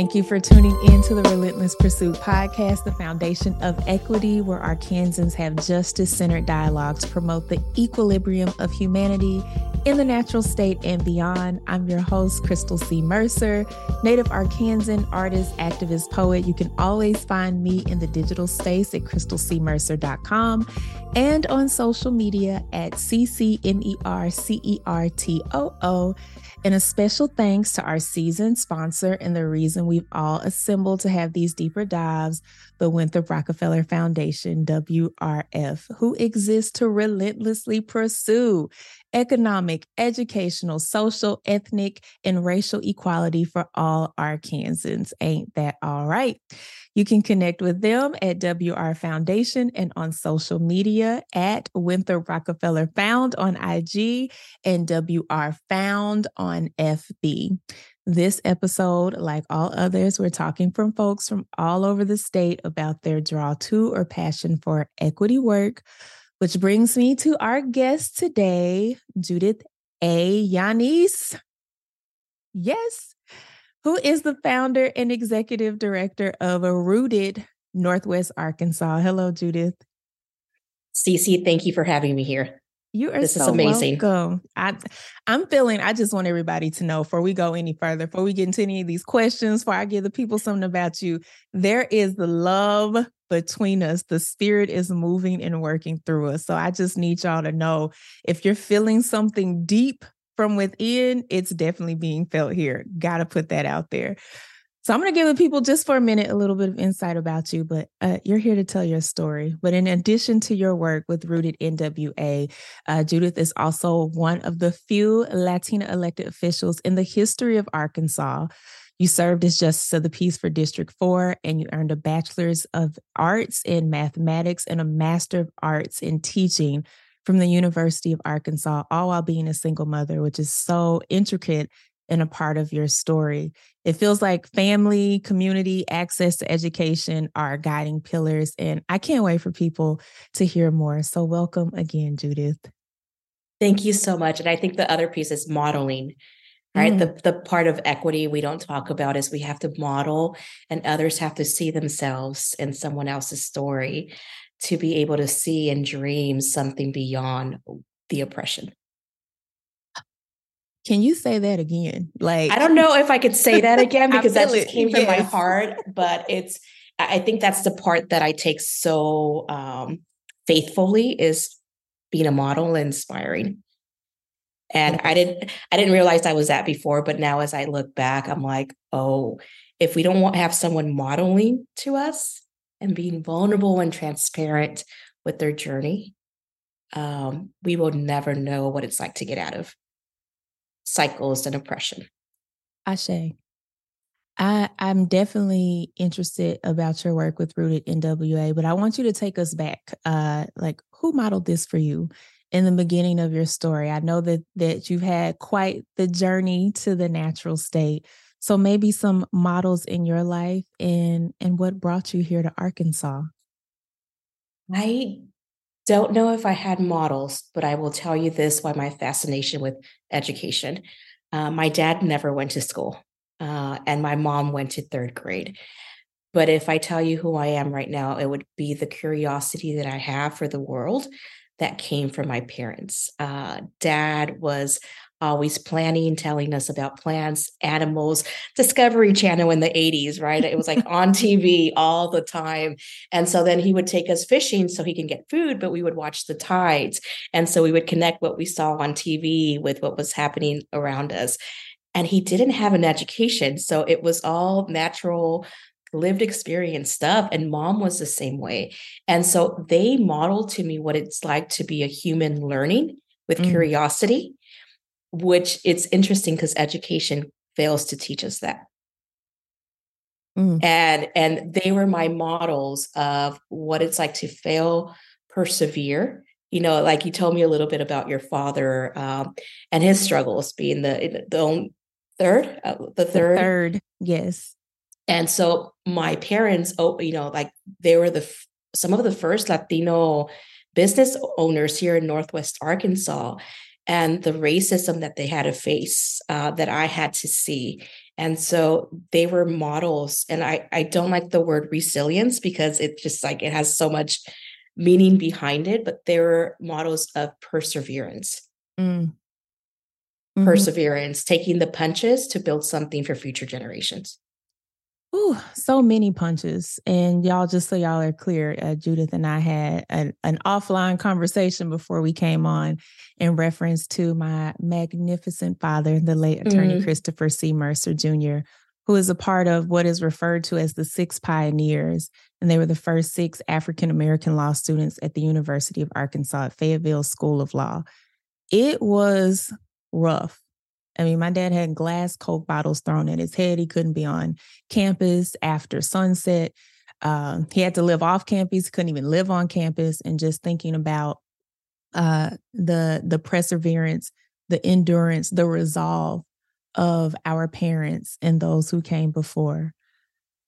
Thank you for tuning in to the Relentless Pursuit podcast, the foundation of equity, where Arkansans have justice centered dialogues promote the equilibrium of humanity in the natural state and beyond. I'm your host, Crystal C. Mercer, native Arkansan artist, activist, poet. You can always find me in the digital space at crystalcmercer.com and on social media at CCMERCERTOO. And a special thanks to our season sponsor and the reason we've all assembled to have these deeper dives, the Winthrop Rockefeller Foundation, WRF, who exists to relentlessly pursue economic, educational, social, ethnic, and racial equality for all Arkansans. Ain't that all right? You can connect with them at WR Foundation and on social media at Winthrop Rockefeller Found on IG and WR Found on FB. This episode, like all others, we're talking from folks from all over the state about their draw to or passion for equity work, which brings me to our guest today, Judith A. Yanez. Yes, who is the founder and executive director of a Rooted Northwest Arkansas. Hello, Judith. Cece, thank you for having me here. You are this so is amazing. Welcome. I, I'm feeling. I just want everybody to know before we go any further, before we get into any of these questions, before I give the people something about you, there is the love between us. The spirit is moving and working through us. So I just need y'all to know if you're feeling something deep from within, it's definitely being felt here. Got to put that out there. So I'm going to give the people just for a minute a little bit of insight about you, but uh, you're here to tell your story. But in addition to your work with Rooted NWA, uh, Judith is also one of the few Latina elected officials in the history of Arkansas. You served as Justice of the Peace for District 4, and you earned a Bachelor's of Arts in Mathematics and a Master of Arts in Teaching from the University of Arkansas, all while being a single mother, which is so intricate and a part of your story. It feels like family, community, access to education are guiding pillars. And I can't wait for people to hear more. So, welcome again, Judith. Thank you so much. And I think the other piece is modeling, right? Mm. The, the part of equity we don't talk about is we have to model, and others have to see themselves in someone else's story to be able to see and dream something beyond the oppression. Can you say that again? Like I don't know if I could say that again because that just came from my heart, but it's I think that's the part that I take so um, faithfully is being a model and inspiring. And I didn't I didn't realize I was that before, but now as I look back, I'm like, oh, if we don't want have someone modeling to us, and being vulnerable and transparent with their journey, um, we will never know what it's like to get out of cycles and oppression. Ashe. I, I'm definitely interested about your work with Rooted NWA, but I want you to take us back. Uh, like, who modeled this for you in the beginning of your story? I know that that you've had quite the journey to the natural state. So maybe some models in your life and and what brought you here to Arkansas? I don't know if I had models, but I will tell you this why my fascination with education. Uh, my dad never went to school, uh, and my mom went to third grade. But if I tell you who I am right now, it would be the curiosity that I have for the world that came from my parents. Uh, dad was always planning, telling us about plants, animals, Discovery Channel in the 80s, right? It was like on TV all the time. And so then he would take us fishing so he can get food, but we would watch the tides. And so we would connect what we saw on TV with what was happening around us. And he didn't have an education. So it was all natural lived experience stuff and mom was the same way and so they modeled to me what it's like to be a human learning with mm. curiosity which it's interesting because education fails to teach us that. Mm. And and they were my models of what it's like to fail, persevere. You know, like you told me a little bit about your father um, and his struggles being the the third, uh, the third, the third, yes. And so my parents, oh, you know, like they were the some of the first Latino business owners here in Northwest Arkansas and the racism that they had to face uh, that I had to see And so they were models. And I, I don't like the word resilience because it just like it has so much meaning behind it, but they were models of perseverance. Mm. Mm-hmm. Perseverance, taking the punches to build something for future generations. Ooh, so many punches. And y'all, just so y'all are clear, uh, Judith and I had an, an offline conversation before we came on in reference to my magnificent father, the late attorney mm-hmm. Christopher C. Mercer Jr., who is a part of what is referred to as the Six Pioneers. And they were the first six African American law students at the University of Arkansas at Fayetteville School of Law. It was rough I mean, my dad had glass Coke bottles thrown at his head. He couldn't be on campus after sunset. Uh, he had to live off campus, couldn't even live on campus. And just thinking about uh, the the perseverance, the endurance, the resolve of our parents and those who came before.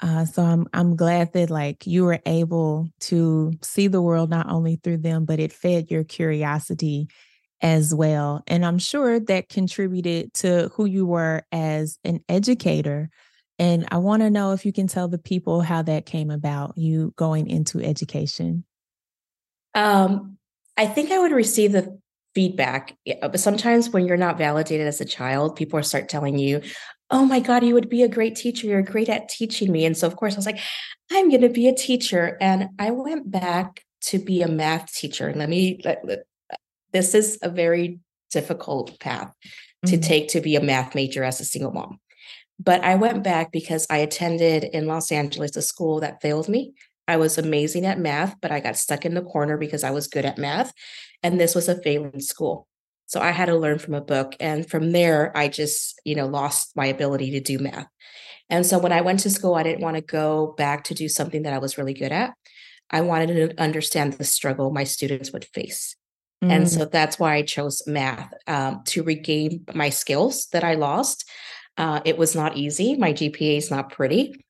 Uh, so I'm I'm glad that like you were able to see the world not only through them, but it fed your curiosity as well. And I'm sure that contributed to who you were as an educator. And I want to know if you can tell the people how that came about, you going into education. Um, I think I would receive the feedback. But sometimes when you're not validated as a child, people start telling you, oh my God, you would be a great teacher. You're great at teaching me. And so, of course, I was like, I'm going to be a teacher. And I went back to be a math teacher. Let me let, let, this is a very difficult path mm-hmm. to take to be a math major as a single mom. But I went back because I attended in Los Angeles a school that failed me. I was amazing at math, but I got stuck in the corner because I was good at math. And this was a failing school. So I had to learn from a book. And from there, I just, you know, lost my ability to do math. And so when I went to school, I didn't want to go back to do something that I was really good at. I wanted to understand the struggle my students would face. Mm. And so that's why I chose math um, to regain my skills that I lost. Uh, it was not easy. My GPA is not pretty,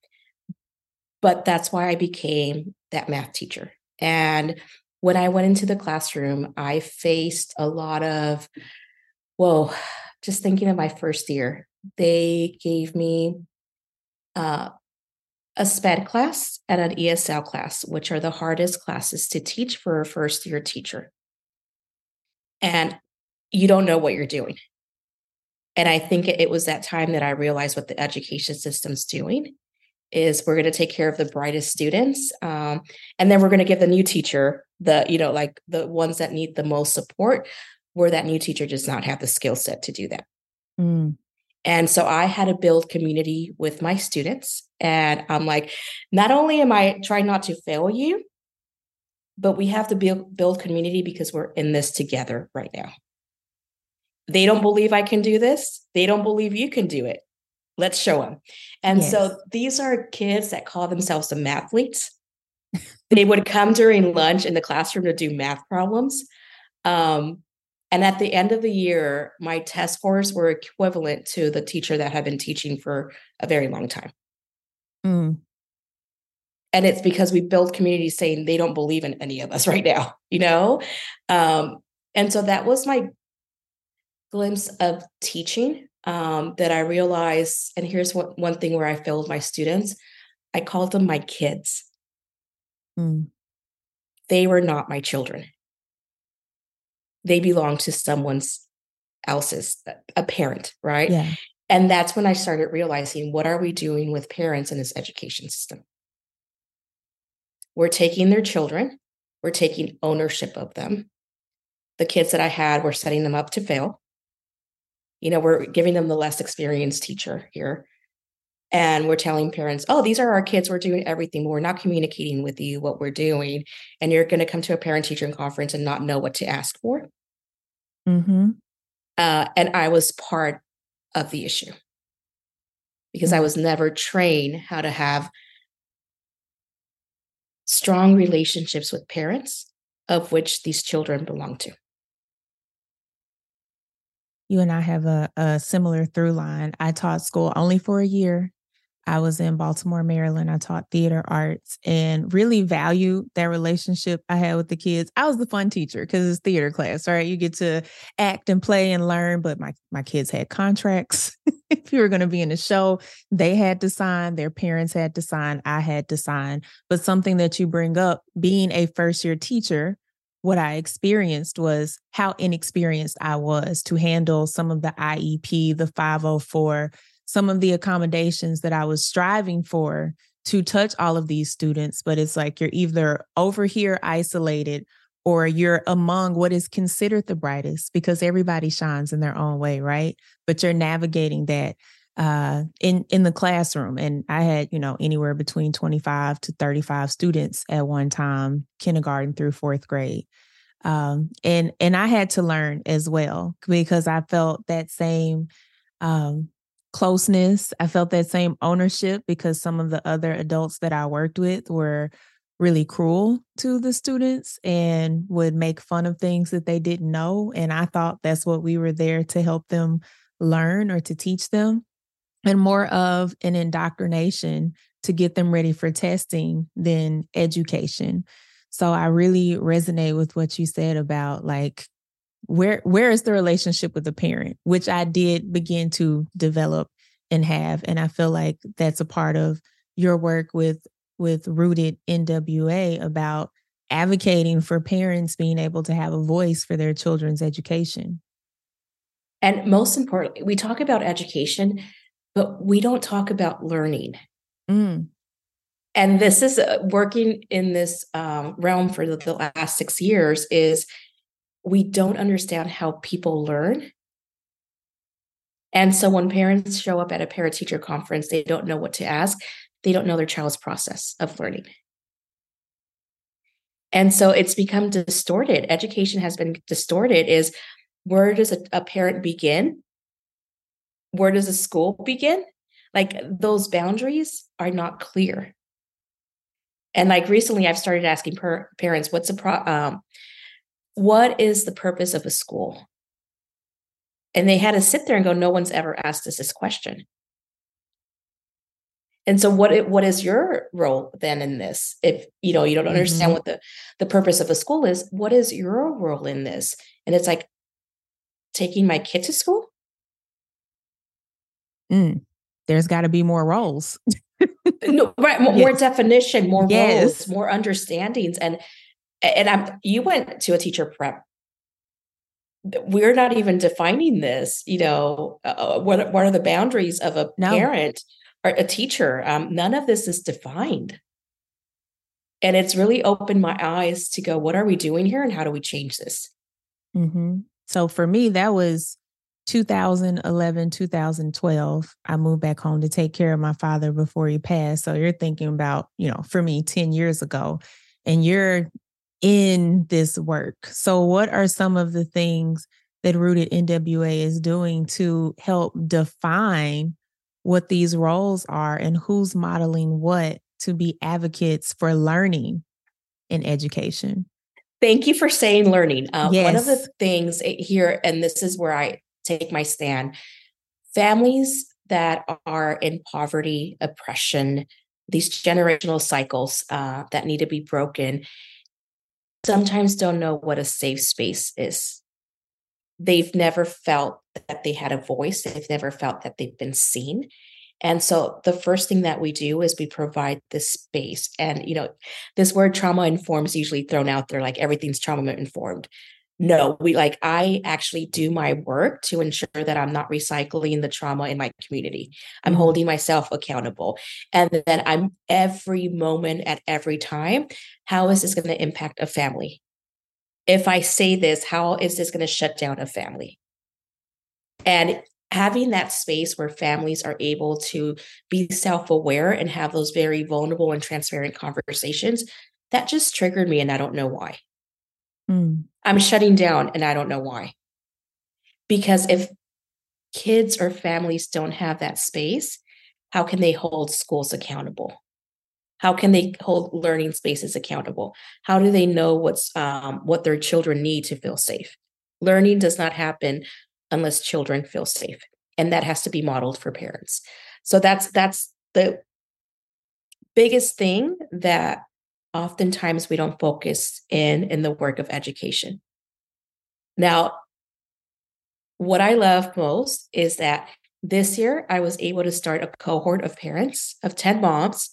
but that's why I became that math teacher. And when I went into the classroom, I faced a lot of, whoa, just thinking of my first year, they gave me uh, a SPED class and an ESL class, which are the hardest classes to teach for a first year teacher and you don't know what you're doing. And I think it was that time that I realized what the education system's doing is we're going to take care of the brightest students um, and then we're going to give the new teacher the you know like the ones that need the most support where that new teacher does not have the skill set to do that mm. and so i had to build community with my students and i'm like not only am i trying not to fail you but we have to build build community because we're in this together right now. They don't believe I can do this. They don't believe you can do it. Let's show them. And yes. so these are kids that call themselves the mathletes. they would come during lunch in the classroom to do math problems. Um, and at the end of the year, my test scores were equivalent to the teacher that had been teaching for a very long time. Mm and it's because we build communities saying they don't believe in any of us right now you know? Um, and so that was my glimpse of teaching um, that i realized and here's what, one thing where i failed my students. I called them my kids. Mm. they were not my children. They belonged to someone's else's a parent right? Yeah. and that's when i started realizing what are we doing with parents in this education system we're taking their children, we're taking ownership of them. The kids that I had, we're setting them up to fail. You know, we're giving them the less experienced teacher here. And we're telling parents, oh, these are our kids. We're doing everything. We're not communicating with you what we're doing. And you're going to come to a parent teacher conference and not know what to ask for. Mm-hmm. Uh, and I was part of the issue because mm-hmm. I was never trained how to have strong relationships with parents, of which these children belong to. You and I have a, a similar through line. I taught school only for a year, I was in Baltimore, Maryland. I taught theater arts and really valued that relationship I had with the kids. I was the fun teacher because it's theater class, right? You get to act and play and learn, but my my kids had contracts. if you were going to be in the show, they had to sign, their parents had to sign, I had to sign. But something that you bring up, being a first year teacher, what I experienced was how inexperienced I was to handle some of the IEP, the 504 some of the accommodations that I was striving for to touch all of these students, but it's like you're either over here isolated or you're among what is considered the brightest because everybody shines in their own way, right? But you're navigating that uh, in in the classroom, and I had you know anywhere between 25 to 35 students at one time, kindergarten through fourth grade, um, and and I had to learn as well because I felt that same um, closeness. I felt that same ownership because some of the other adults that I worked with were really cruel to the students and would make fun of things that they didn't know. And I thought that's what we were there to help them learn or to teach them, and more of an indoctrination to get them ready for testing than education. So I really resonate with what you said about like where where is the relationship with the parent which i did begin to develop and have. And i feel like that's a part of your work with with rooted nwa about advocating for parents being able to have a voice for their children's education. And most importantly we talk about education but we don't talk about learning. Mm. and this is uh, working in this um, realm for the, the last six years is we don't understand how people learn. And so when parents show up at a parent teacher conference, they don't know what to ask. They don't know their child's process of learning. And so it's become distorted. Education has been distorted is where does a, a parent begin? Where does a school begin? Like those boundaries are not clear. And like recently, I've started asking per- parents, what's a pro- um, what is the purpose of a school? And they had to sit there and go, no one's ever asked us this question. And so what what is your role then in this? If you know you don't understand mm-hmm. what the the purpose of a school is, what is your role in this? And it's like taking my kid to school? Mm. There's got to be more roles. no, right, more, yes. more definition, more yes. roles, more understandings and and I'm you went to a teacher prep. We're not even defining this, you know, uh, uh what what are the boundaries of a no. parent or a teacher? Um, none of this is defined. And it's really opened my eyes to go, what are we doing here and how do we change this? Mm-hmm. So for me, that was 2011, 2012. I moved back home to take care of my father before he passed. So you're thinking about, you know, for me, 10 years ago, and you're in this work. So, what are some of the things that Rooted NWA is doing to help define what these roles are and who's modeling what to be advocates for learning in education? Thank you for saying learning. Uh, yes. One of the things eh, here, and this is where I take my stand families that are in poverty, oppression, these generational cycles uh, that need to be broken sometimes don't know what a safe space is. They've never felt that they had a voice, they've never felt that they've been seen. And so the first thing that we do is we provide this space. And, you know, this word trauma informed is usually thrown out there like everything's trauma informed no we like i actually do my work to ensure that i'm not recycling the trauma in my community. I'm mm-hmm. holding myself accountable. And then i'm every moment at every time how is this going to impact a family? If i say this how is this going to shut down a family? And having that space where families are able to be self-aware and have those very vulnerable and transparent conversations that just triggered me and i don't know why Mm. I'm shutting down and I don't know why. Because if kids or families don't have that space, how can they hold schools accountable? How can they hold learning spaces accountable? How do they know what's um, what their children need to feel safe? Learning does not happen unless children feel safe, and that has to be modeled for parents. So that's that's the biggest thing that oftentimes we don't focus in in the work of education. Now, what I love most is that this year I was able to start a cohort of parents of 10 moms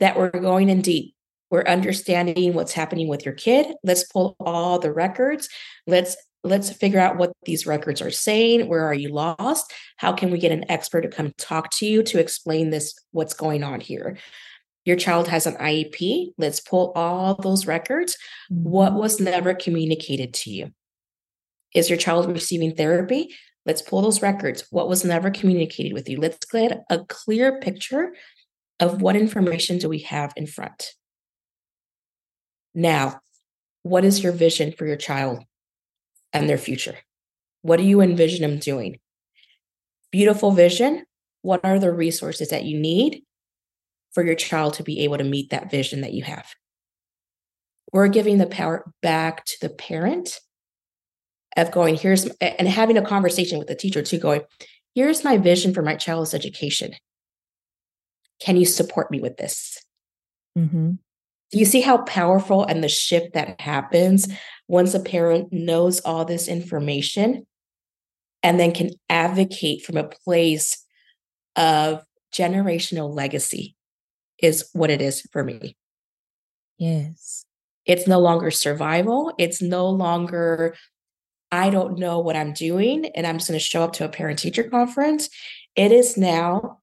that were going in deep. We're understanding what's happening with your kid. Let's pull all the records. Let's let's figure out what these records are saying. Where are you lost? How can we get an expert to come talk to you to explain this what's going on here? Your child has an IEP. Let's pull all those records. What mm-hmm. was never communicated to you? Is your child receiving therapy? Let's pull those records. What was never communicated with you? Let's get a clear picture of what information do we have in front. Now, what is your vision for your child and their future? What do you envision them doing? Beautiful vision. What are the resources that you need for your child to be able to meet that vision that you have? We're giving the power back to the parent of going, here's, and having a conversation with the teacher too, going, here's my vision for my child's education. Can you support me with this? Mm-hmm. Do you see how powerful and the shift that happens once a parent knows all this information and then can advocate from a place of generational legacy is what it is for me. Yes. It's no longer survival. It's no longer I don't know what I'm doing and I'm just going to show up to a parent teacher conference. It is now,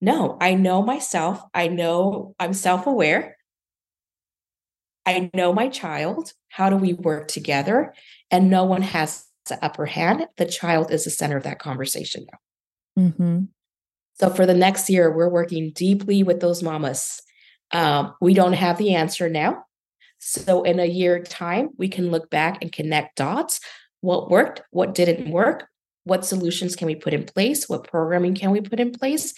no, I know myself. I know I'm self aware. I know my child. How do we work together? And no one has the upper hand. The child is the center of that conversation now. Mm-hmm. So for the next year, we're working deeply with those mamas. Um, we don't have the answer now. So in a year time, we can look back and connect dots what worked, what didn't work, what solutions can we put in place, what programming can we put in place,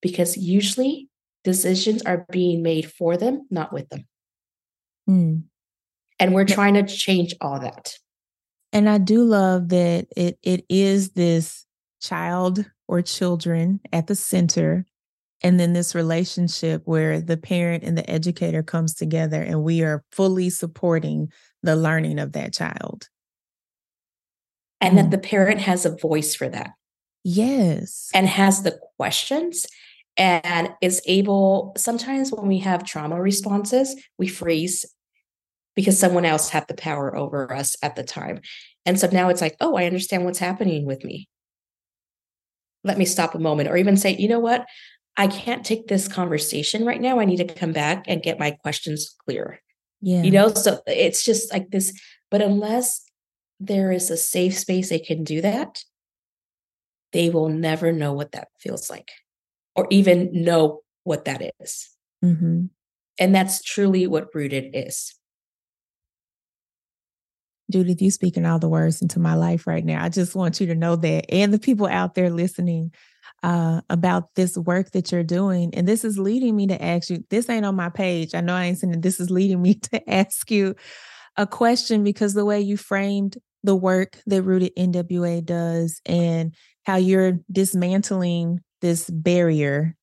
because usually decisions are being made for them, not with them. Mm. And we're trying to change all that. And I do love that it it is this child or children at the center and then this relationship where the parent and the educator comes together and we are fully supporting the learning of that child and mm. that the parent has a voice for that. Yes. And has the questions and is able sometimes when we have trauma responses, we freeze because someone else had the power over us at the time. And so now it's like, oh, I understand what's happening with me. Let me stop a moment or even say, you know what? I can't take this conversation right now. I need to come back and get my questions clear. Yeah. You know, so it's just like this. But unless there is a safe space they can do that, they will never know what that feels like or even know what that is. Mm-hmm. And that's truly what rooted is. Judith, you speaking all the words into my life right now. I just want you to know that, and the people out there listening uh, about this work that you're doing. And this is leading me to ask you. This ain't on my page. I know I ain't it. This is leading me to ask you a question because the way you framed the work that Rooted NWA does and how you're dismantling this barrier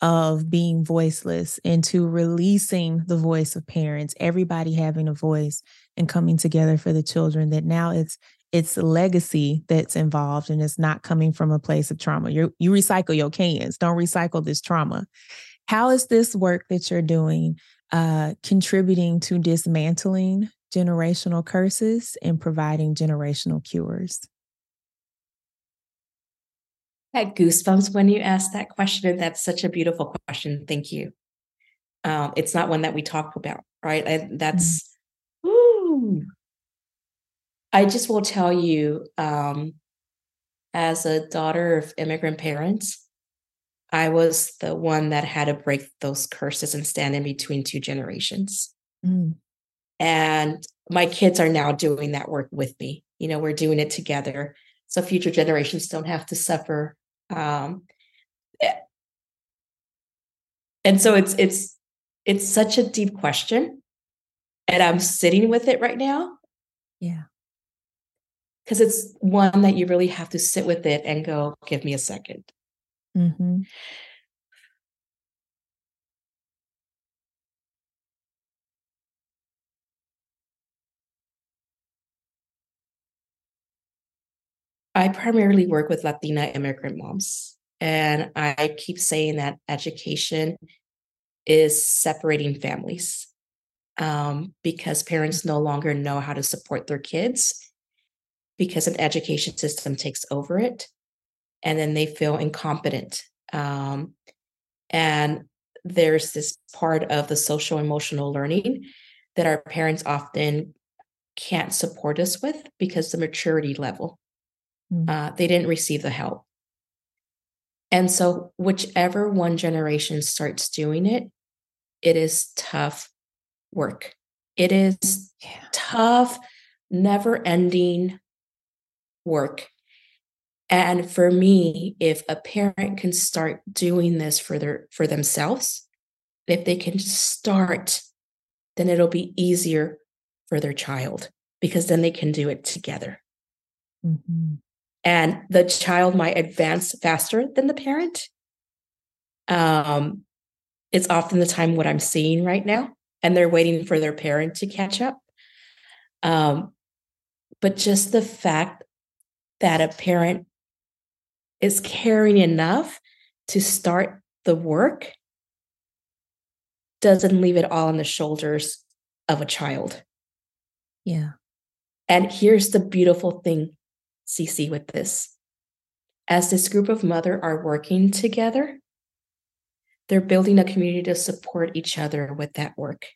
of being voiceless into releasing the voice of parents, everybody having a voice and coming together for the children that now it's it's a legacy that's involved and it's not coming from a place of trauma. You you recycle your cans, don't recycle this trauma. How is this work that you're doing uh, contributing to dismantling generational curses and providing generational cures? I had goosebumps when you asked that question. And that's such a beautiful question. Thank you. Um, it's not one that we talk about, right? I, that's, I just will tell you, um, as a daughter of immigrant parents, I was the one that had to break those curses and stand in between two generations. Mm. And my kids are now doing that work with me. You know, we're doing it together. So future generations don't have to suffer. Um, eh, and so it's it's it's such a deep question and I'm sitting with it right now. Yeah. Because it's one that you really have to sit with it and go, give me a 2nd mm-hmm. I primarily work with Latina immigrant moms. And I keep saying that education is separating families um, because parents no longer know how to support their kids because an education system takes over it and then they feel incompetent. Um, and there's this part of the social emotional learning that our parents often can't support us with because the maturity level mm. uh, they didn't receive the help and so whichever one generation starts doing it it is tough work it is yeah. tough never ending work and for me if a parent can start doing this for their for themselves if they can start then it'll be easier for their child because then they can do it together. Mm-hmm. And the child might advance faster than the parent. Um, it's often the time what I'm seeing right now, and they're waiting for their parent to catch up. Um, but just the fact that a parent is caring enough to start the work doesn't leave it all on the shoulders of a child. Yeah. And here's the beautiful thing, Cece, with this. As this group of mother are working together, they're building a community to support each other with that work.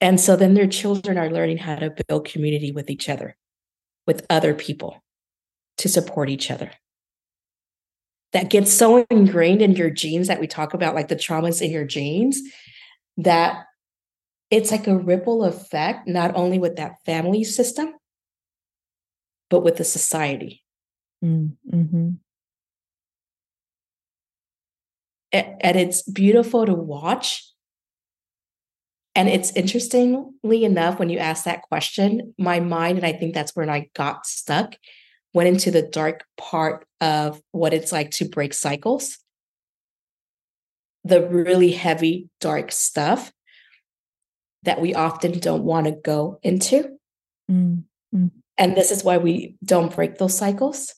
And so then their children are learning how to build community with each other, with other people to support each other. That gets so ingrained in your genes that we talk about, like the traumas in your genes, that it's like a ripple effect, not only with that family system, but with the society. Mm, mm-hmm. And it's beautiful to watch. And it's interestingly enough, when you ask that question, my mind, and I think that's where I got stuck, went into the dark part of what it's like to break cycles, the really heavy, dark stuff that we often don't want to go into. Mm-hmm. And this is why we don't break those cycles.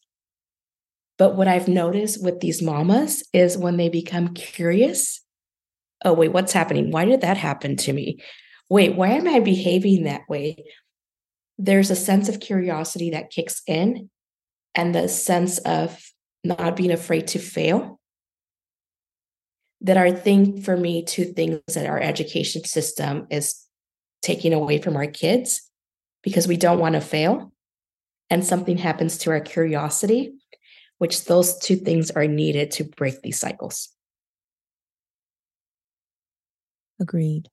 But what I've noticed with these mamas is when they become curious, oh, wait, what's happening? Why did that happen to me? Wait, why am I behaving that way? There's a sense of curiosity that kicks in and the sense of not being afraid to fail that are think for me two things that our education system is taking away from our kids because we don't want to fail and something happens to our curiosity which those two things are needed to break these cycles agreed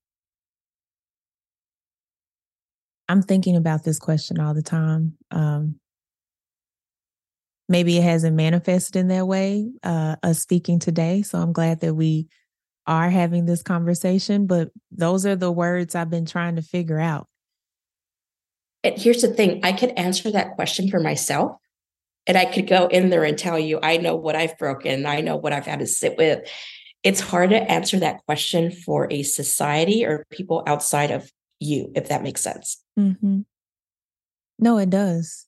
i'm thinking about this question all the time um, maybe it hasn't manifested in that way, uh, us speaking today. So I'm glad that we are having this conversation. But those are the words I've been trying to figure out. And here's the thing I could answer that question for myself. And I could go in there and tell you, I know what I've broken, I know what I've had to sit with. It's hard to answer that question for a society or people outside of you, if that makes sense. Mm-hmm. No, it does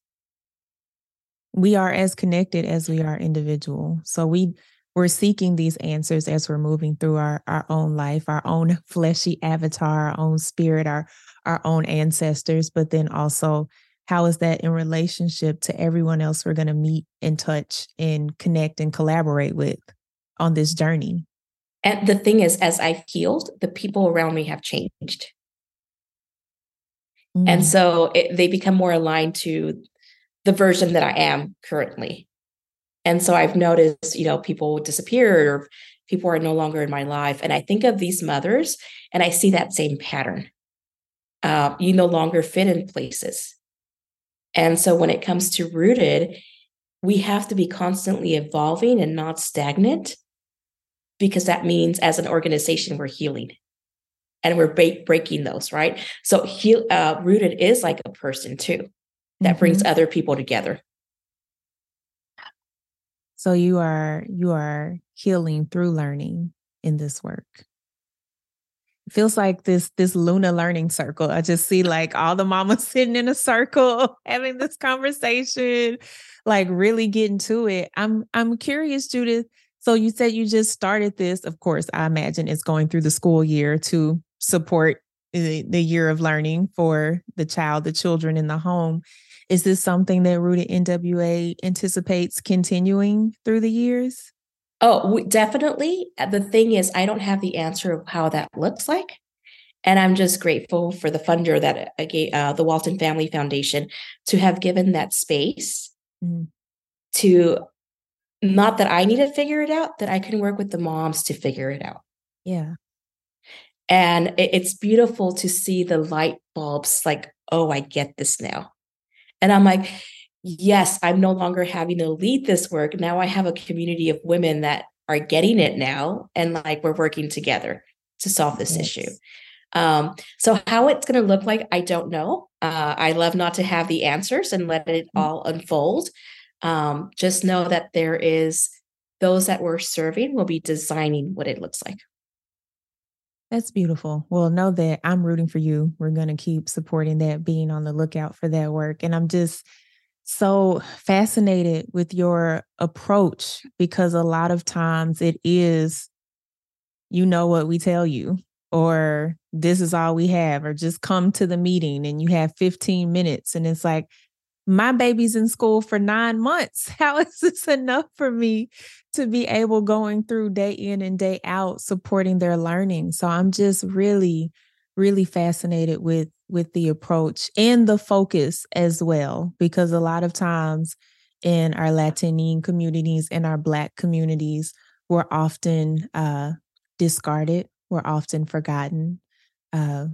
we are as connected as we are individual. So we we're seeking these answers as we're moving through our our own life, our own fleshy avatar, our own spirit, our our own ancestors, but then also how is that in relationship to everyone else we're going to meet and touch and connect and collaborate with on this journey? And the thing is, as I've healed, the people around me have changed. Mm. And so it, they become more aligned to the version that I am currently. And so I've noticed, you know, people disappear or people are no longer in my life. And I think of these mothers and I see that same pattern. Uh, you no longer fit in places. And so when it comes to rooted, we have to be constantly evolving and not stagnant because that means as an organization, we're healing and we're ba- breaking those, right? So heal, uh, rooted is like a person too that mm-hmm. brings other people together. So you are you are healing through learning in this work. Feels like this this Luna learning circle. I just see like all the mamas sitting in a circle having this conversation, like really getting to it. I'm I'm curious, Judith. So you said you just started this. Of course, I imagine it's going through the school year to support the, the year of learning for the child, the children in the home. Is this something that Rooted NWA anticipates continuing through the years? Oh, definitely. Uh, the thing is, I don't have the answer of how that looks like. And I'm just grateful for the funder that uh, uh the Walton Family Foundation to have given that space mm. to not that I need to figure it out, that I can work with the moms to figure it out. Yeah. And it's beautiful to see the light bulbs like, oh, I get this now. And I'm like, yes, I'm no longer having to lead this work. Now I have a community of women that are getting it now. And like we're working together to solve this yes. issue. Um, so how it's going to look like, I don't know. Uh, I love not to have the answers and let it mm. all unfold. Um, just know that there is those that we're serving will be designing what it looks like. That's beautiful. Well, know that I'm rooting for you. We're going to keep supporting that, being on the lookout for that work. And I'm just so fascinated with your approach because a lot of times it is, you know, what we tell you, or this is all we have, or just come to the meeting and you have 15 minutes. And it's like, my baby's in school for nine months. How is this enough for me to be able going through day in and day out supporting their learning? So I'm just really, really fascinated with with the approach and the focus as well, because a lot of times in our Latine communities and our Black communities, we're often uh, discarded, we're often forgotten, uh,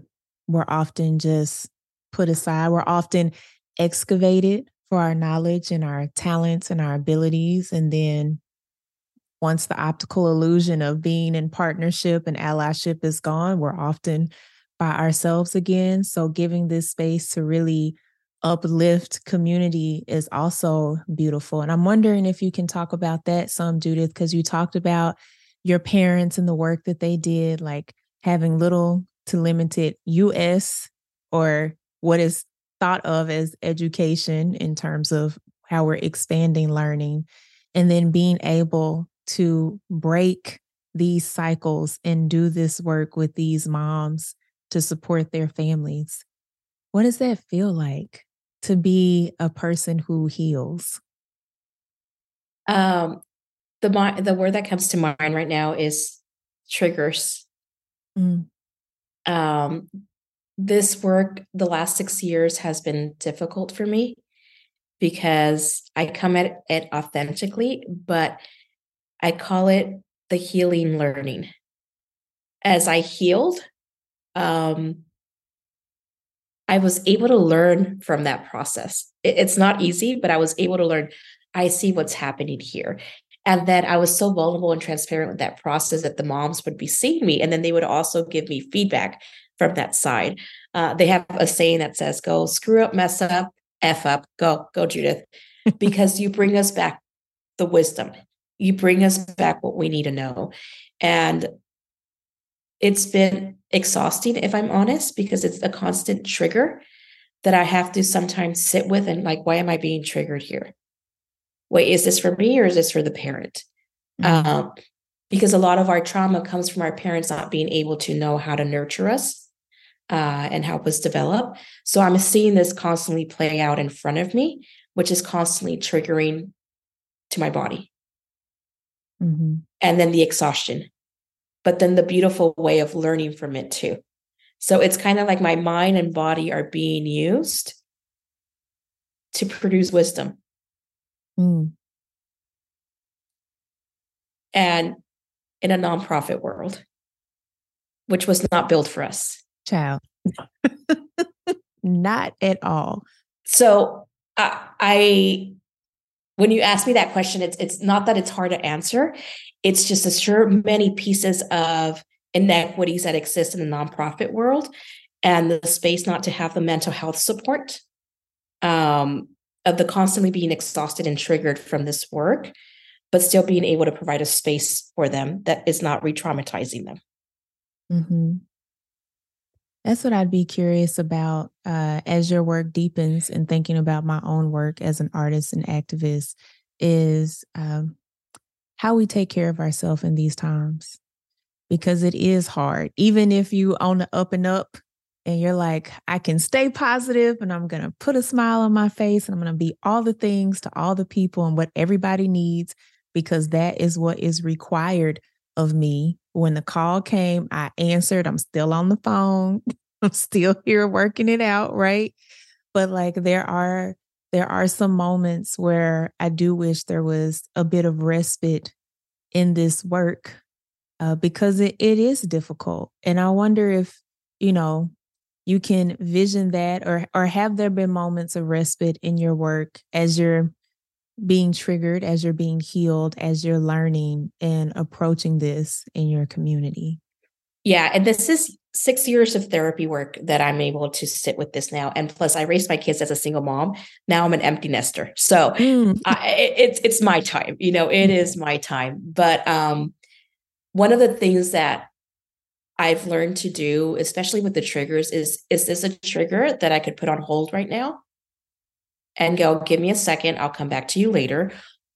we're often just put aside, we're often excavated for our knowledge and our talents and our abilities. And then once the optical illusion of being in partnership and allyship is gone, we're often by ourselves again. So giving this space to really uplift community is also beautiful. And I'm wondering if you can talk about that some, Judith, because you talked about your parents and the work that they did, like having little to limited US or what is thought of as education in terms of how we're expanding learning, and then being able to break these cycles and do this work with these moms to support their families. What does that feel like to be a person who heals? Um, the the word that comes to mind right now is triggers. Mm. Um, this work the last six years has been difficult for me because I come at it authentically, but I call it the healing learning. As I healed, um, I was able to learn from that process. It, it's not easy, but I was able to learn. I see what's happening here. And then I was so vulnerable and transparent with that process that the moms would be seeing me. And then they would also give me feedback from that side. Uh, they have a saying that says, go screw up, mess up, F up, go, go, Judith, because you bring us back the wisdom. You bring us back what we need to know. And it's been exhausting, if I'm honest, because it's a constant trigger that I have to sometimes sit with and like, why am I being triggered here? Wait, is this for me or is this for the parent? Mm-hmm. Um, because a lot of our trauma comes from our parents not being able to know how to nurture us uh, and help us develop. So I'm seeing this constantly play out in front of me, which is constantly triggering to my body. Mm-hmm. And then the exhaustion, but then the beautiful way of learning from it too. So it's kind of like my mind and body are being used to produce wisdom. Mm. And in a nonprofit world, which was not built for us. Child. Not at all. So uh, I when you ask me that question, it's it's not that it's hard to answer. It's just a sure many pieces of inequities that exist in the nonprofit world and the space not to have the mental health support um, of the constantly being exhausted and triggered from this work, but still being able to provide a space for them that is not re traumatizing them. Mm-hmm. That's what I'd be curious about uh, as your work deepens and thinking about my own work as an artist and activist is um, how we take care of ourselves in these times because it is hard. Even if you on the up and up and you're like, I can stay positive and I'm going to put a smile on my face and I'm going to be all the things to all the people and what everybody needs because that is what is required of me. When the call came, I answered. I'm still on the phone. I'm still here working it out, right? But like there are there are some moments where I do wish there was a bit of respite in this work uh, because it, it is difficult. And I wonder if, you know, you can vision that or or have there been moments of respite in your work as you're being triggered, as you're being healed, as you're learning and approaching this in your community? Yeah. And this is six years of therapy work that I'm able to sit with this now. And plus, I raised my kids as a single mom. Now I'm an empty nester. So mm. I, it's it's my time. You know, it is my time. But um, one of the things that I've learned to do, especially with the triggers, is is this a trigger that I could put on hold right now and go, give me a second, I'll come back to you later?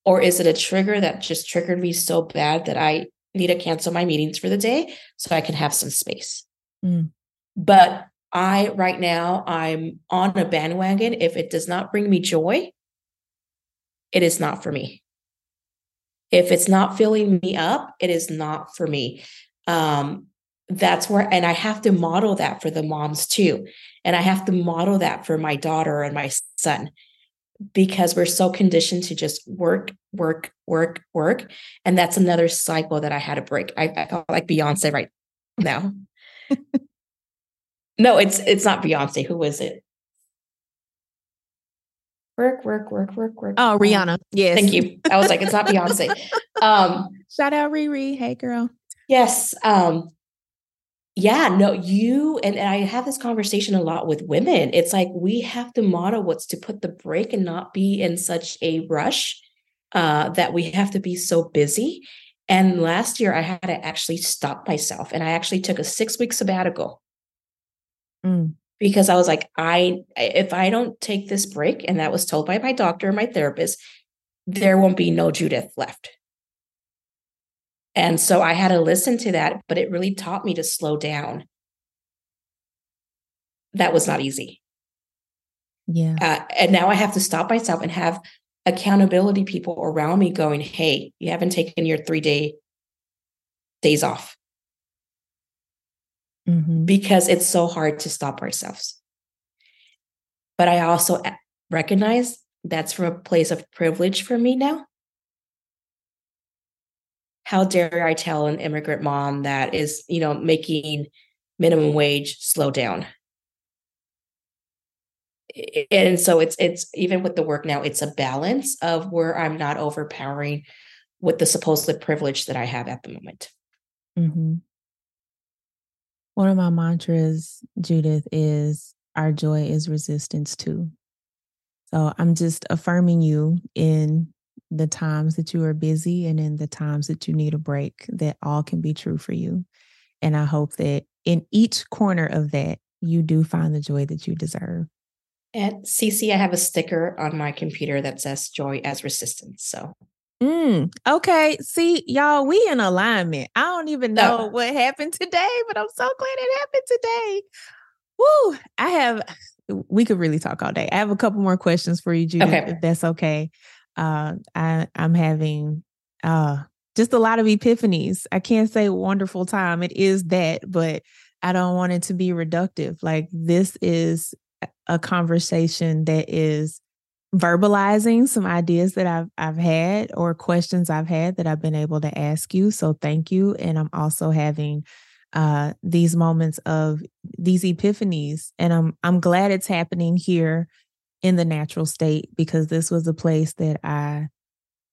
Or is it a trigger that just triggered me so bad that I need to cancel my meetings for the day so I can have some space? Mm. But I, right now, I'm on a bandwagon. If it does not bring me joy, it is not for me. If it's not filling me up, it is not for me. Um, that's where, and I have to model that for the moms too. And I have to model that for my daughter and my son because we're so conditioned to just work, work, work, work. And that's another cycle that I had to break. I, I felt like Beyonce right now. No, it's it's not Beyonce. Who is it? Work, work, work, work, work. Oh, Rihanna. Yes. Thank you. I was like, it's not Beyonce. Um, Shout out Riri. Hey girl. Yes. Um, yeah, no, you and, and I have this conversation a lot with women. It's like we have to model what's to put the break and not be in such a rush uh, that we have to be so busy. And last year, I had to actually stop myself, and I actually took a six week sabbatical mm. because I was like, I if I don't take this break, and that was told by my doctor and my therapist, there won't be no Judith left. And so I had to listen to that, but it really taught me to slow down. That was not easy. Yeah. Uh, and now I have to stop myself and have accountability people around me going, hey, you haven't taken your three day days off. Mm-hmm. Because it's so hard to stop ourselves. But I also recognize that's from a place of privilege for me now how dare I tell an immigrant mom that is, you know, making minimum wage slow down? And so it's it's even with the work now, it's a balance of where I'm not overpowering with the supposed privilege that I have at the moment. Mm-hmm. One of my mantras, Judith, is our joy is resistance too. So I'm just affirming you in the times that you are busy and in the times that you need a break, that all can be true for you. And I hope that in each corner of that, you do find the joy that you deserve. At Cece, I have a sticker on my computer that says joy as resistance. So Mm, okay. See, y'all, we in alignment. I don't even know oh. what happened today, but I'm so glad it happened today. Woo! I have we could really talk all day. I have a couple more questions for you, Judy, okay. if that's okay uh, I, I'm having uh, just a lot of epiphanies. I can't say wonderful time. It is that, but I don't want it to be reductive. Like this is a conversation that is verbalizing some ideas that I've I've had or questions I've had that I've been able to ask you. So thank you. And I'm also having uh these moments of these epiphanies. And I'm I'm glad it's happening here in the natural state because this was a place that I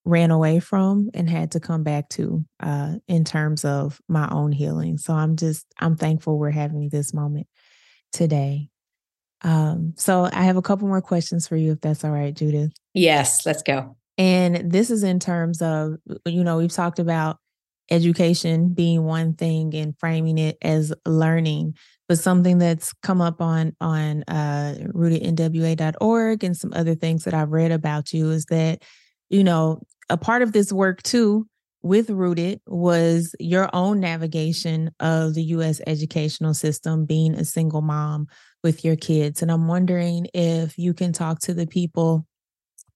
ran away from and had to come back to uh, in terms of my own healing. So I'm just, I'm thankful we're having this moment today. Um, so I have a couple more questions for you, if that's all right, Judith. Yes, let's go. And this is in terms of, you know, we've talked about education being one thing and framing it as learning but something that's come up on on uh, rootednwa.org and some other things that I've read about you is that you know a part of this work too with Rooted was your own navigation of the U.S. educational system, being a single mom with your kids, and I'm wondering if you can talk to the people.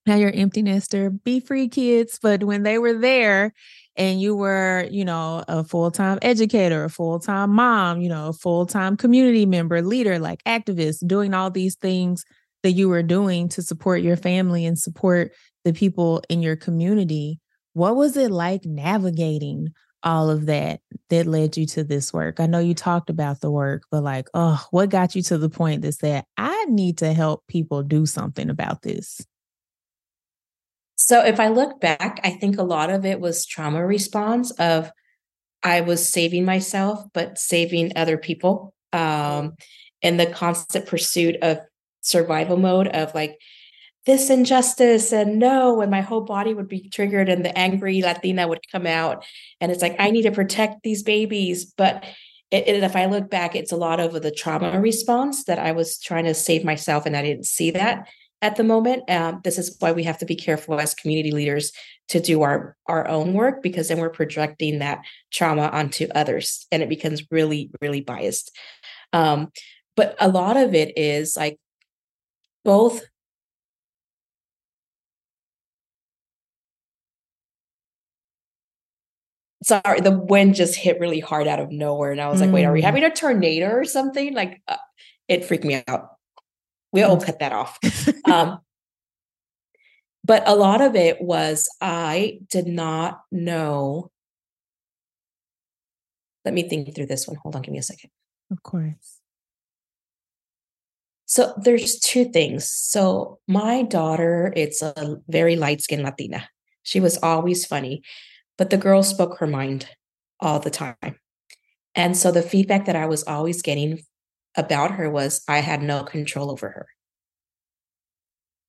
Now you're empty nester, be free kids, but when they were there and you were, you know, a full time educator, a full time mom, you know, a full time community member, leader, like activist, doing all these things that you were doing to support your family and support the people in your community. What was it like navigating all of that that led you to this work? I know you talked about the work, but like, oh, what got you to the point that said, I need to help people do something about this? So if I look back, I think a lot of it was trauma response of I was saving myself, but saving other people. Um, and the constant pursuit of survival mode of like this injustice and no, and my whole body would be triggered and the angry Latina would come out. And it's like, I need to protect these babies. But it, it, if I look back, it's a lot of the trauma response that I was trying to save myself and I didn't see that at the moment. Um, this is why we have to be careful as community leaders to do our our own work because then we're projecting that trauma onto others, and it becomes really really biased. Um, but a lot of it is like both. Sorry, the wind just hit really hard out of nowhere, and I was mm. like, "Wait, are we mm. having a tornado or something?" Like, uh, it freaked me out. We'll mm. cut that off. um, but a lot of it was I did not know. Let me think through this one. Hold on, give me a second. Of course. So there's two things. So my daughter, it's a very light-skinned Latina. She was always funny, but the girl spoke her mind all the time. And so the feedback that I was always getting about her was I had no control over her.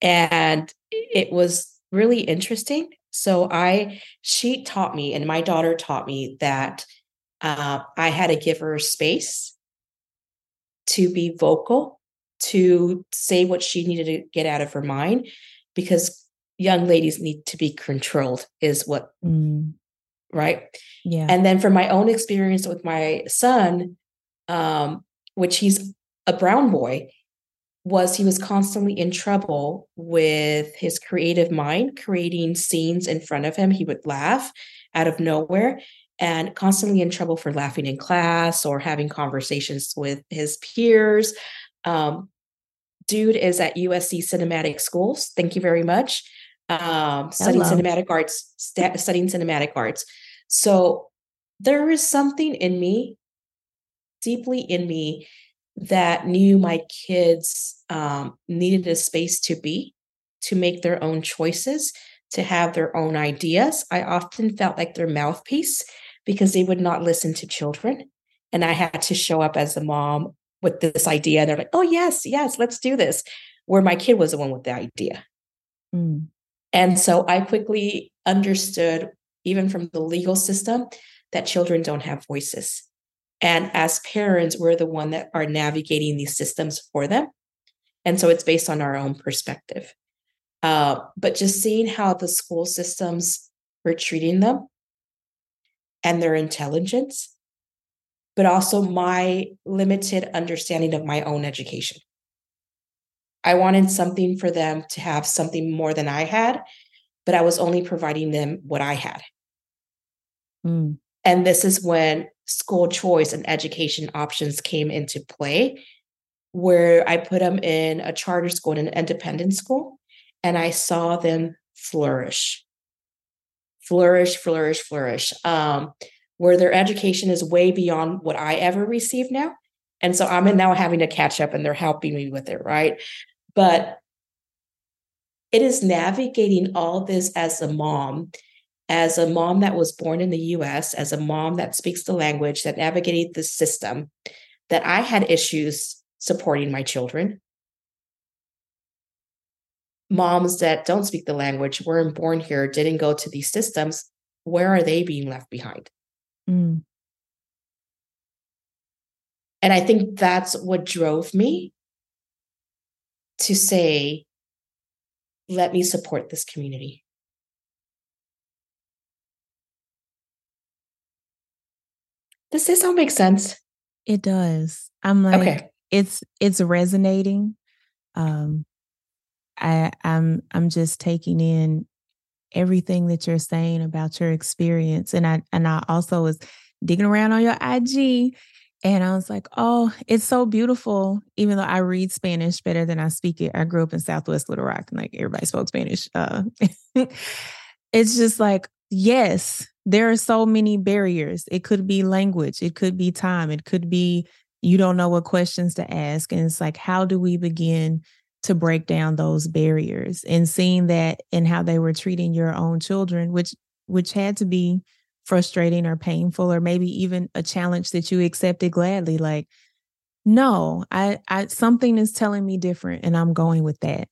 And it was really interesting. So I, she taught me, and my daughter taught me that uh, I had to give her space to be vocal, to say what she needed to get out of her mind, because young ladies need to be controlled, is what, mm. Right? Yeah. And then from my own experience with my son, um, which he's a brown boy, was he was constantly in trouble with his creative mind, creating scenes in front of him. He would laugh out of nowhere and constantly in trouble for laughing in class or having conversations with his peers. Um, dude is at USC Cinematic Schools. Thank you very much. Um, studying cinematic arts, st- studying cinematic arts. So there is something in me deeply in me that knew my kids um, needed a space to be, to make their own choices, to have their own ideas. I often felt like their mouthpiece because they would not listen to children. And I had to show up as a mom with this idea. And they're like, oh, yes, yes, let's do this. Where my kid was the one with the idea. Mm. And so I quickly understood, even from the legal system, that children don't have voices and as parents, we're the one that are navigating these systems for them. And so it's based on our own perspective. Uh, but just seeing how the school systems were treating them and their intelligence, but also my limited understanding of my own education. I wanted something for them to have something more than I had, but I was only providing them what I had. Mm. And this is when school choice and education options came into play, where I put them in a charter school and an independent school, and I saw them flourish, flourish, flourish, flourish. Um, where their education is way beyond what I ever received now. And so I'm now having to catch up and they're helping me with it, right? But it is navigating all this as a mom as a mom that was born in the US, as a mom that speaks the language, that navigated the system, that I had issues supporting my children. Moms that don't speak the language, weren't born here, didn't go to these systems, where are they being left behind? Mm. And I think that's what drove me to say, let me support this community. Does this all make sense? It does. I'm like, okay. it's it's resonating. Um, I I'm I'm just taking in everything that you're saying about your experience, and I and I also was digging around on your IG, and I was like, oh, it's so beautiful. Even though I read Spanish better than I speak it, I grew up in Southwest Little Rock, and like everybody spoke Spanish. Uh, it's just like, yes, there are so many barriers. It could be language, it could be time, it could be you don't know what questions to ask. And it's like, how do we begin to break down those barriers and seeing that and how they were treating your own children, which which had to be frustrating or painful, or maybe even a challenge that you accepted gladly. Like, no, I I something is telling me different and I'm going with that.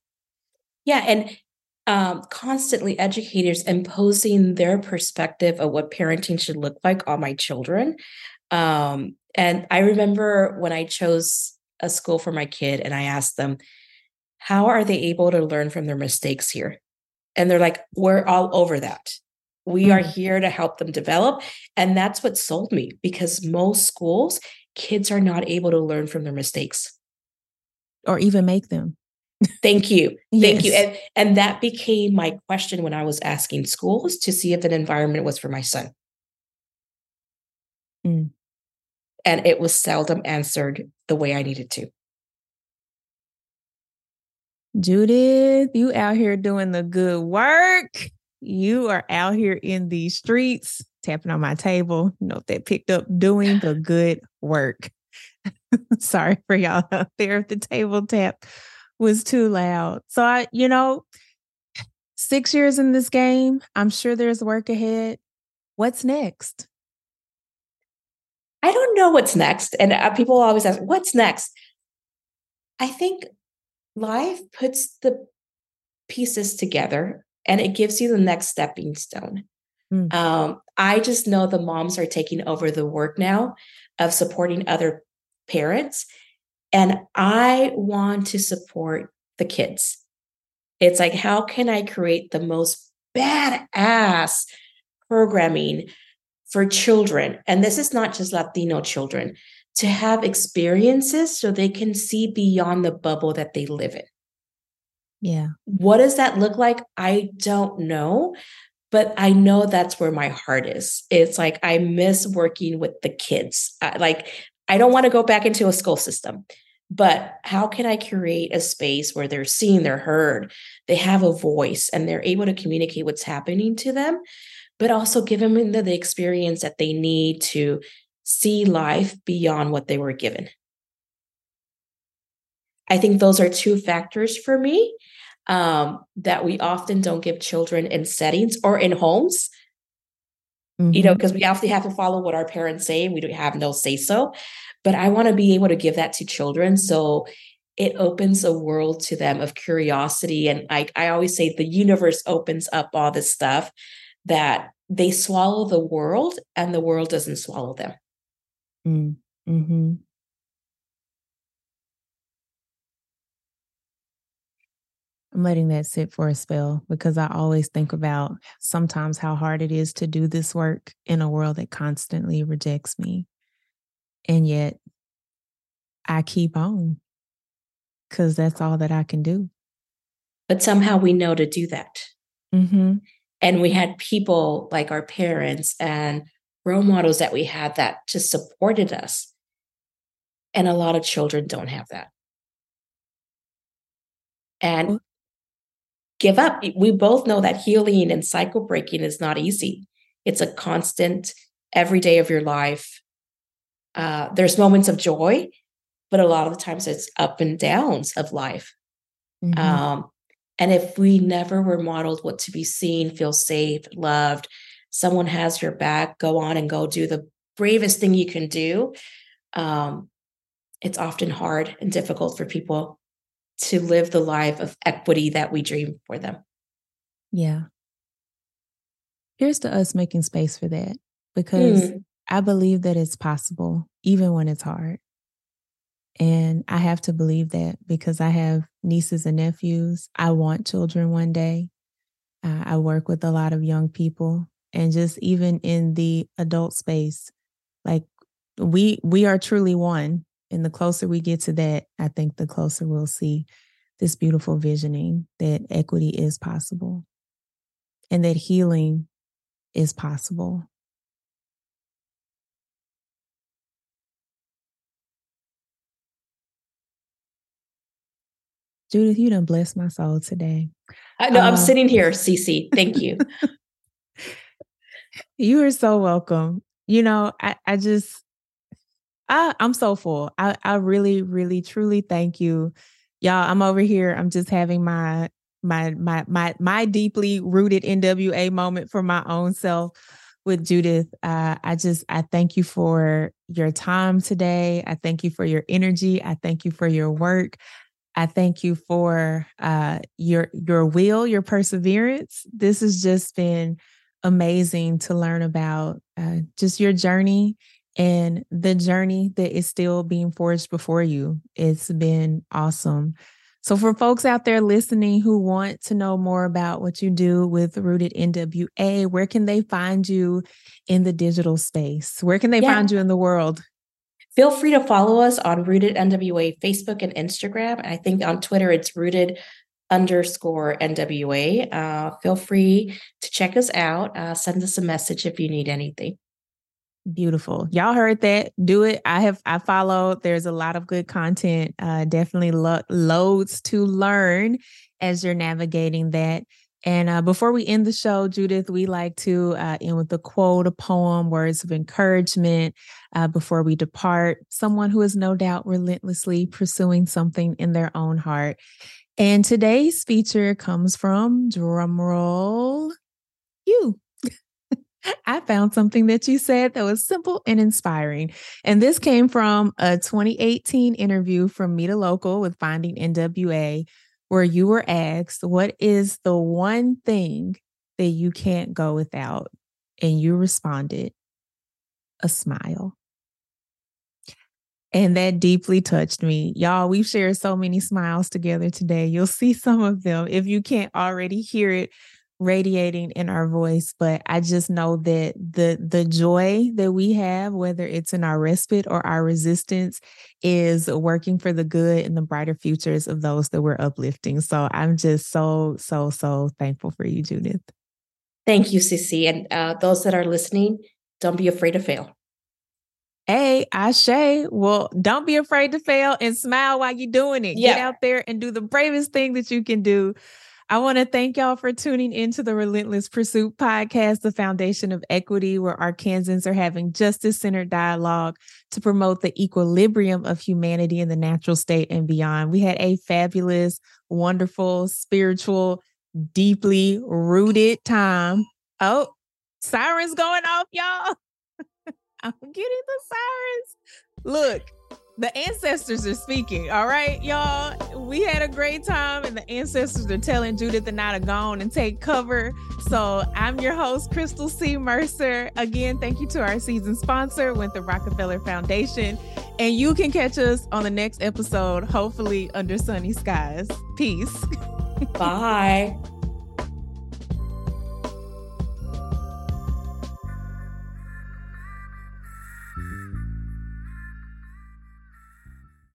Yeah. And um, constantly educators imposing their perspective of what parenting should look like on my children. Um, and I remember when I chose a school for my kid and I asked them, how are they able to learn from their mistakes here? And they're like, we're all over that. We mm-hmm. are here to help them develop. And that's what sold me because most schools, kids are not able to learn from their mistakes or even make them. Thank you. Thank yes. you. And and that became my question when I was asking schools to see if an environment was for my son. Mm. And it was seldom answered the way I needed to. Judith, you out here doing the good work. You are out here in these streets, tapping on my table. You know, if that picked up doing the good work. Sorry for y'all out there at the table tap was too loud. So I, you know, six years in this game, I'm sure there's work ahead. What's next? I don't know what's next. And uh, people always ask, what's next? I think life puts the pieces together and it gives you the next stepping stone. Mm. Um, I just know the moms are taking over the work now of supporting other parents and I want to support the kids. It's like, how can I create the most badass programming for children? And this is not just Latino children to have experiences so they can see beyond the bubble that they live in. Yeah. What mm-hmm. does that look like? I don't know, but I know that's where my heart is. It's like I miss working with the kids. like I don't want to go back into a school system, but how can I create a space where they're seen, they're heard, they have a voice, and they're able to communicate what's happening to them, but also give them the, the experience that they need to see life beyond what they were given. I think those are two factors for me um, that we often don't give children in settings or in homes mm-hmm. you know, because mm-hmm. we often have to follow what our parents say and we don't have no say so. But I want to be able to give that to children. So it opens a world to them of curiosity. And I, I always say the universe opens up all this stuff that they swallow the world and the world doesn't swallow them. Mm, mm-hmm. I'm letting that sit for a spell because I always think about sometimes how hard it is to do this work in a world that constantly rejects me. And yet I keep on because that's all that I can do. But somehow we know to do that. Mm-hmm. And we had people like our parents and role models that we had that just supported us. And a lot of children don't have that. And give up. We both know that healing and cycle breaking is not easy. It's a constant every day of your life. Uh, there's moments of joy, but a lot of the times it's up and downs of life. Mm-hmm. Um, and if we never were modeled what to be seen, feel safe, loved, someone has your back, go on and go do the bravest thing you can do. Um, it's often hard and difficult for people to live the life of equity that we dream for them. Yeah. Here's to us making space for that because mm. I believe that it's possible, even when it's hard. And I have to believe that because I have nieces and nephews. I want children one day. Uh, I work with a lot of young people. And just even in the adult space, like we we are truly one. And the closer we get to that, I think the closer we'll see this beautiful visioning that equity is possible and that healing is possible. Judith, you done blessed my soul today. I know um, I'm sitting here, Cece. Thank you. you are so welcome. You know, I, I just I, I'm so full. I, I really, really, truly thank you. Y'all, I'm over here. I'm just having my my my my my deeply rooted NWA moment for my own self with Judith. Uh, I just I thank you for your time today. I thank you for your energy. I thank you for your work. I thank you for uh, your your will, your perseverance. This has just been amazing to learn about uh, just your journey and the journey that is still being forged before you. It's been awesome. So, for folks out there listening who want to know more about what you do with Rooted NWA, where can they find you in the digital space? Where can they yeah. find you in the world? Feel free to follow us on Rooted NWA Facebook and Instagram. I think on Twitter it's Rooted underscore NWA. Uh, feel free to check us out. Uh, send us a message if you need anything. Beautiful. Y'all heard that. Do it. I have I followed. There's a lot of good content. Uh definitely lo- loads to learn as you're navigating that. And uh, before we end the show, Judith, we like to uh, end with a quote, a poem, words of encouragement uh, before we depart. Someone who is no doubt relentlessly pursuing something in their own heart. And today's feature comes from drumroll you. I found something that you said that was simple and inspiring. And this came from a 2018 interview from Meet a Local with Finding NWA, where you were asked, What is the one thing that you can't go without? And you responded, A smile. And that deeply touched me. Y'all, we've shared so many smiles together today. You'll see some of them if you can't already hear it radiating in our voice but i just know that the the joy that we have whether it's in our respite or our resistance is working for the good and the brighter futures of those that we're uplifting so i'm just so so so thankful for you judith thank you Cece. and uh, those that are listening don't be afraid to fail Hey, Ashe. Well, don't be afraid to fail and smile while you're doing it. Yeah. Get out there and do the bravest thing that you can do I want to thank y'all for tuning into the Relentless Pursuit podcast, the foundation of equity, where Arkansans are having justice centered dialogue to promote the equilibrium of humanity in the natural state and beyond. We had a fabulous, wonderful, spiritual, deeply rooted time. Oh, sirens going off, y'all. I'm getting the sirens. Look, the ancestors are speaking. All right, y'all. We had a great time, and the ancestors are telling Judith and I to go on and take cover. So I'm your host, Crystal C. Mercer. Again, thank you to our season sponsor, Winthrop Rockefeller Foundation. And you can catch us on the next episode, hopefully under sunny skies. Peace. Bye.